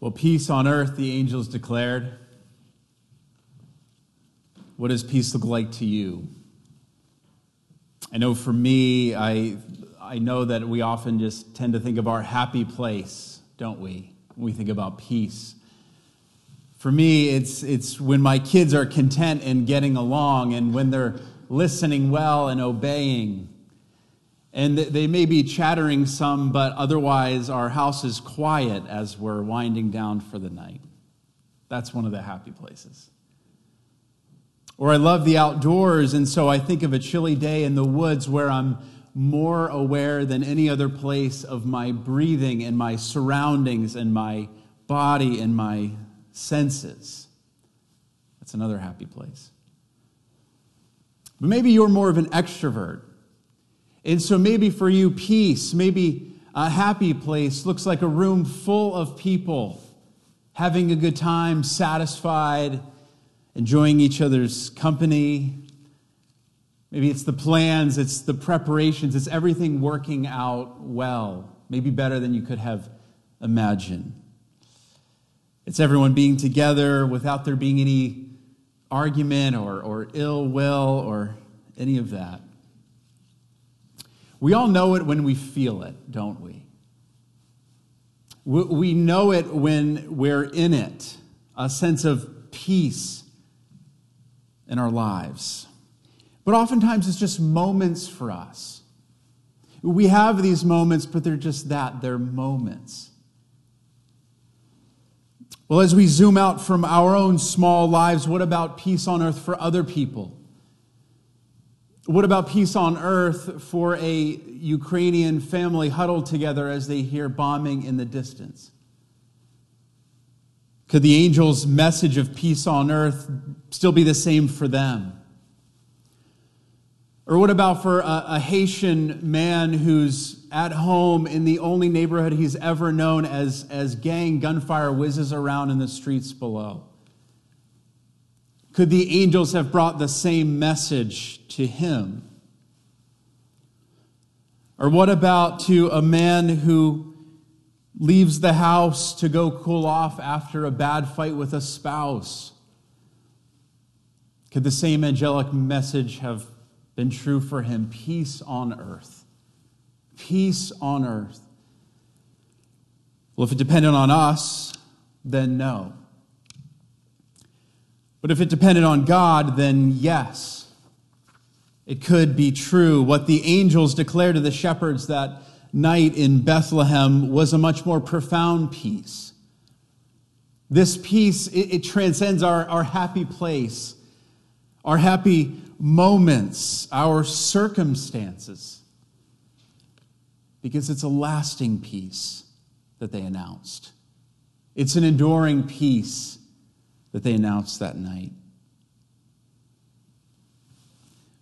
Well, peace on earth, the angels declared. What does peace look like to you? I know for me, I, I know that we often just tend to think of our happy place, don't we? When we think about peace. For me, it's, it's when my kids are content and getting along and when they're listening well and obeying. And they may be chattering some, but otherwise our house is quiet as we're winding down for the night. That's one of the happy places. Or I love the outdoors, and so I think of a chilly day in the woods where I'm more aware than any other place of my breathing and my surroundings and my body and my senses. That's another happy place. But maybe you're more of an extrovert. And so maybe for you, peace, maybe a happy place looks like a room full of people having a good time, satisfied, enjoying each other's company. Maybe it's the plans, it's the preparations, it's everything working out well, maybe better than you could have imagined. It's everyone being together without there being any argument or, or ill will or any of that. We all know it when we feel it, don't we? We know it when we're in it, a sense of peace in our lives. But oftentimes it's just moments for us. We have these moments, but they're just that they're moments. Well, as we zoom out from our own small lives, what about peace on earth for other people? What about peace on earth for a Ukrainian family huddled together as they hear bombing in the distance? Could the angel's message of peace on earth still be the same for them? Or what about for a, a, Haitian man who's at home in the only neighborhood he's ever known as, as gang gunfire whizzes around in the streets below? Could the angels have brought the same message to him? Or what about to a man who leaves the house to go cool off after a bad fight with a spouse? Could the same angelic message have been true for him? Peace on earth. Peace on earth. Well, if it depended on us, then no. But if it depended on God, then yes, it could be true. What the angels declared to the shepherds that night in Bethlehem was a much more profound peace. This peace, it, it transcends our, our happy place, our happy moments, our circumstances, because it's a lasting peace that they announced. It's an enduring peace that they announced that night.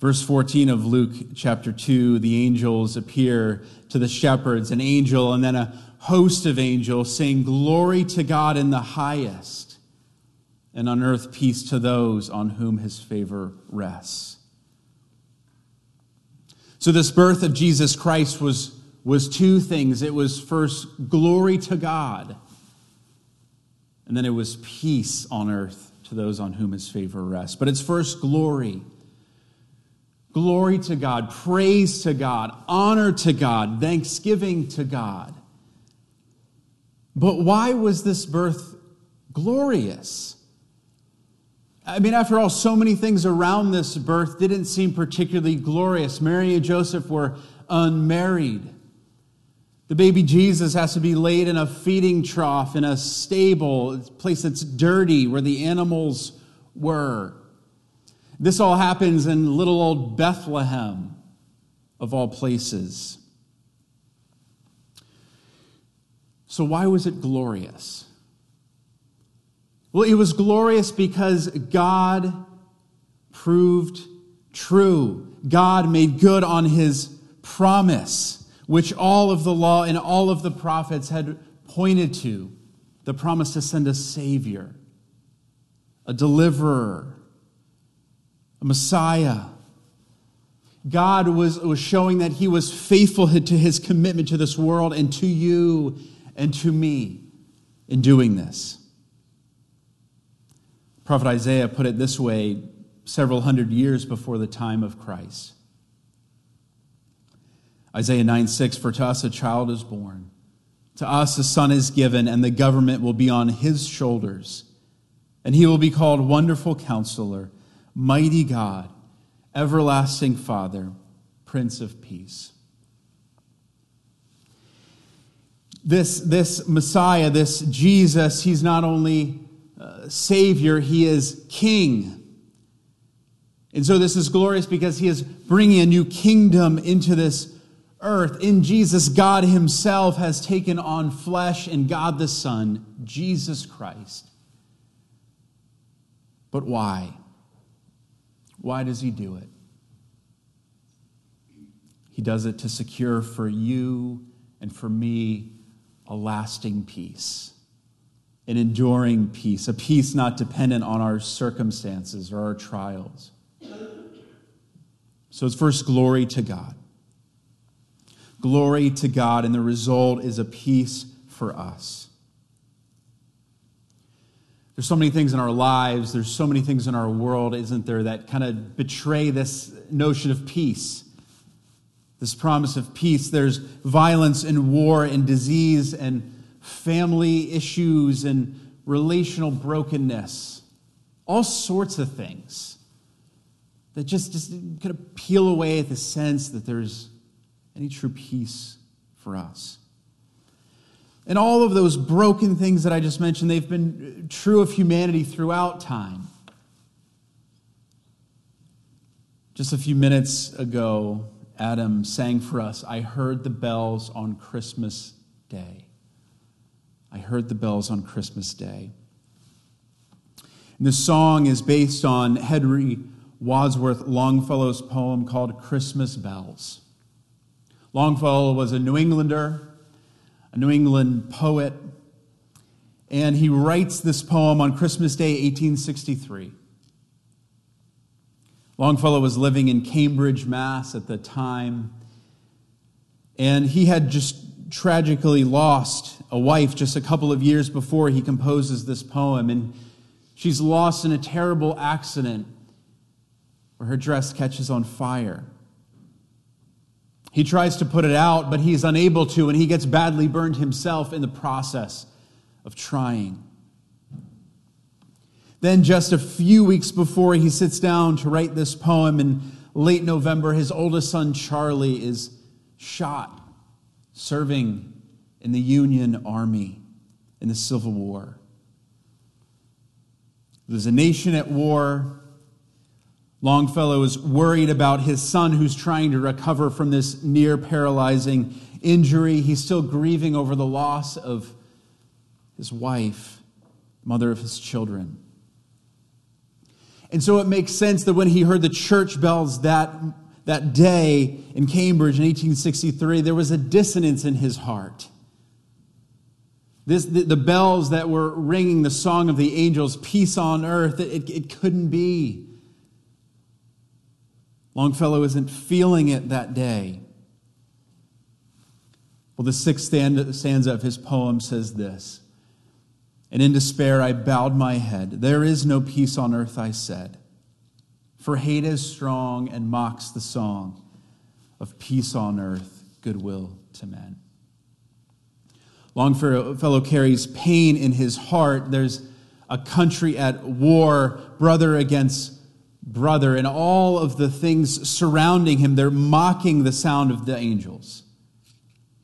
Verse 14 of Luke chapter 2 the angels appear to the shepherds, an angel and then a host of angels, saying, Glory to God in the highest, and on earth peace to those on whom his favor rests. So, this birth of Jesus Christ was, was two things. It was first glory to God and then it was peace on earth to those on whom his favor rests. But it's first glory. Glory to God, praise to God, honor to God, thanksgiving to God. But why was this birth glorious? I mean, after all, so many things around this birth didn't seem particularly glorious. Mary and Joseph were unmarried. The baby Jesus has to be laid in a feeding trough in a stable, a place that's dirty where the animals were. This all happens in little old Bethlehem, of all places. So, why was it glorious? Well, it was glorious because God proved true. God made good on his promise which all of the law and all of the prophets had pointed to the promise to send a Savior, a deliverer, a Messiah. God was, was showing that He was faithful to His commitment to this world and to you and to me in doing this. Prophet Isaiah put it this way several hundred years before the time of Christ. Isaiah 9 6 For to us a child is born, to us a son is given, and the government will be on his shoulders. And he will be called Wonderful Counselor, Mighty God, Everlasting Father, Prince of Peace. This, this Messiah, this Jesus, he's not only uh, Savior, he is King. And so this is glorious because he is bringing a new kingdom into this earth. In Jesus, God himself has taken on flesh and God the Son, Jesus Christ. But why? Why does he do it? He does it to secure for you and for me a lasting peace, an enduring peace, a peace not dependent on our circumstances or our trials. So it's first glory to God. Glory to God, and the result is a peace for us. There's so many things in our lives, there's so many things in our world, isn't there, that kind of betray this notion of peace, this promise of peace. There's violence and war and disease and family issues and relational brokenness, all sorts of things that just, just kind of peel away at the sense that there's any true peace for us. And all of those broken things that I just mentioned, they've been true of humanity throughout time. Just a few minutes ago, Adam sang for us, I heard the bells on Christmas Day. I heard the bells on Christmas Day. And this song is based on Henry Wadsworth Longfellow's poem called Christmas Bells. Longfellow was a New Englander, a New England poet, and he writes this poem on Christmas Day, 1863. Longfellow was living in Cambridge, Mass at the time, and he had just tragically lost a wife just a couple of years before he composes this poem. And she's lost in a terrible accident where her dress catches on fire. He tries to put it out, but he's unable to, and he gets badly burned himself in the process of trying. Then, just a few weeks before he sits down to write this poem in late November, his oldest son, Charlie, is shot serving in the Union Army in the Civil War. There's a nation at war. Longfellow is worried about his son who's trying to recover from this near paralyzing injury. He's still grieving over the loss of his wife, mother of his children. And so it makes sense that when he heard the church bells that, that day in Cambridge in 1863, there was a dissonance in his heart. This, the, the bells that were ringing the song of the angels, peace on earth, it, it couldn't be. Longfellow isn't feeling it that day. Well, the sixth stanza of his poem says this And in despair I bowed my head. There is no peace on earth, I said. For hate is strong and mocks the song of peace on earth, goodwill to men. Longfellow carries pain in his heart. There's a country at war, brother against brother and all of the things surrounding him, they're mocking the sound of the angels.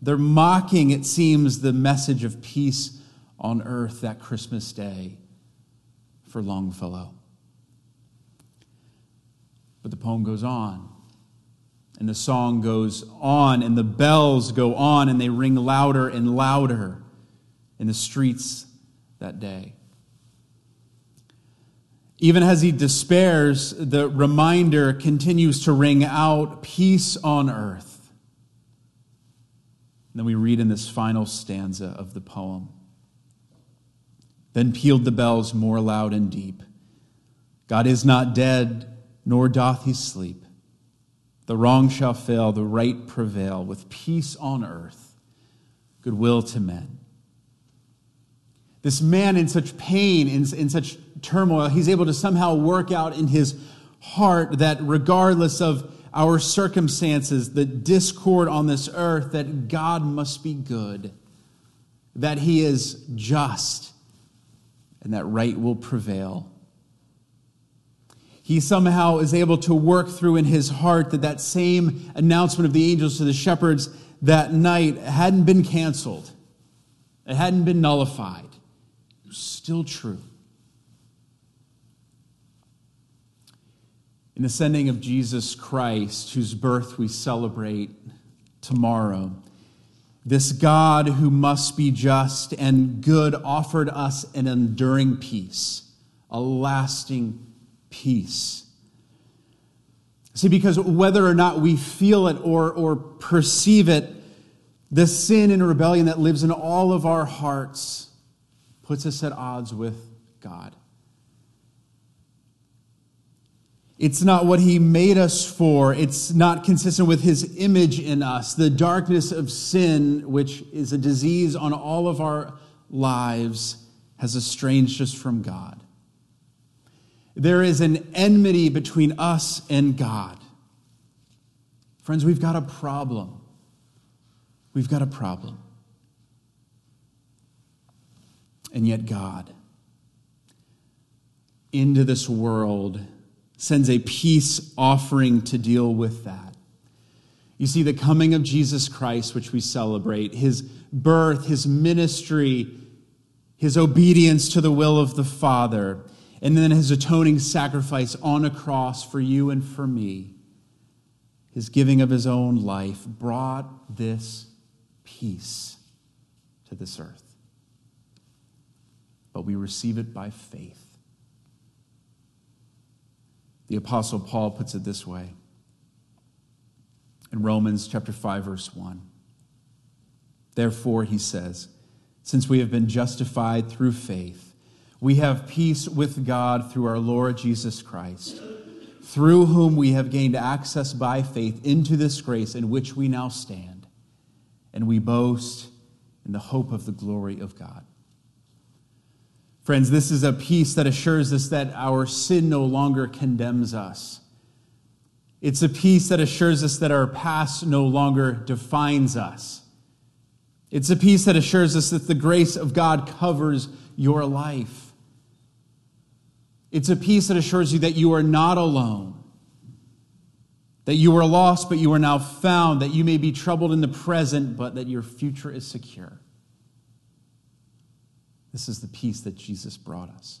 They're mocking, it seems, the message of peace on earth that Christmas day for Longfellow. But the poem goes on, and the song goes on, and the bells go on, and they ring louder and louder in the streets that day. Even as he despairs, the reminder continues to ring out peace on earth. And then we read in this final stanza of the poem Then pealed the bells more loud and deep. God is not dead, nor doth he sleep. The wrong shall fail, the right prevail, with peace on earth, goodwill to men. This man in such pain, in, in such turmoil, he's able to somehow work out in his heart that regardless of our circumstances, the discord on this earth, that God must be good, that he is just, and that right will prevail. He somehow is able to work through in his heart that that same announcement of the angels to the shepherds that night hadn't been canceled. It hadn't been nullified. It was still true. In the sending of Jesus Christ, whose birth we celebrate tomorrow, this God who must be just and good offered us an enduring peace, a lasting peace. See, because whether or not we feel it or, or perceive it, the sin and rebellion that lives in all of our hearts puts us at odds with God. It's not what he made us for. It's not consistent with his image in us. The darkness of sin, which is a disease on all of our lives, has estranged us from God. There is an enmity between us and God. Friends, we've got a problem. We've got a problem. And yet, God, into this world, sends a peace offering to deal with that. You see, the coming of Jesus Christ, which we celebrate, his birth, his ministry, his obedience to the will of the Father, and then his atoning sacrifice on a cross for you and for me, his giving of his own life, brought this peace to this earth. But we receive it by faith. The Apostle Paul puts it this way in Romans chapter 5, verse 1. Therefore, he says, since we have been justified through faith, we have peace with God through our Lord Jesus Christ, through whom we have gained access by faith into this grace in which we now stand, and we boast in the hope of the glory of God. Friends, this is a peace that assures us that our sin no longer condemns us. It's a peace that assures us that our past no longer defines us. It's a peace that assures us that the grace of God covers your life. It's a peace that assures you that you are not alone, that you were lost, but you are now found, that you may be troubled in the present, but that your future is secure. This is the peace that Jesus brought us.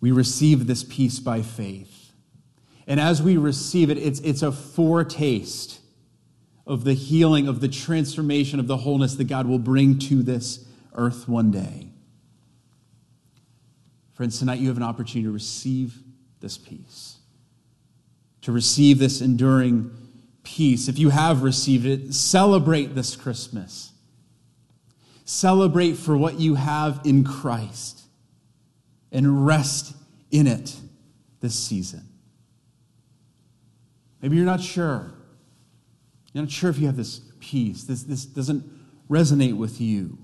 We receive this peace by faith. And as we receive it, it's, it's a foretaste of the healing, of the transformation, of the wholeness that God will bring to this earth one day. Friends, tonight you have an opportunity to receive this peace, to receive this enduring peace. If you have received it, celebrate this Christmas. Celebrate for what you have in Christ and rest in it this season. Maybe you're not sure. You're not sure if you have this peace. This, this doesn't resonate with you.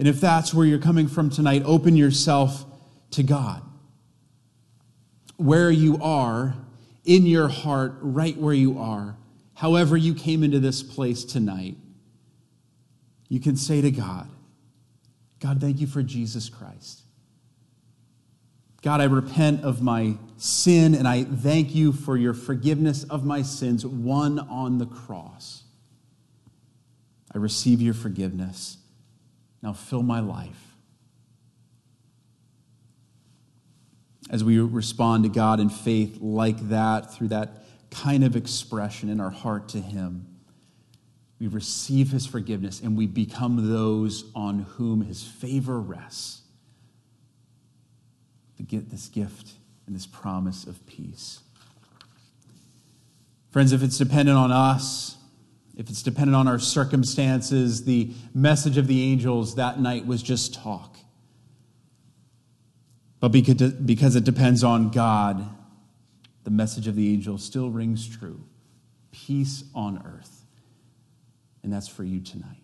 And if that's where you're coming from tonight, open yourself to God. Where you are, in your heart, right where you are, however you came into this place tonight, you can say to God, God, thank you for Jesus Christ. God, I repent of my sin and I thank you for your forgiveness of my sins won on the cross. I receive your forgiveness. Now fill my life. as we respond to God in faith like that, through that kind of expression in our heart to Him, we receive His forgiveness and we become those on whom His favor rests. To get this gift and this promise of peace. Friends, if it's dependent on us, if it's dependent on our circumstances, the message of the angels that night was just talk. But because it depends on God, the message of the angel still rings true peace on earth. And that's for you tonight.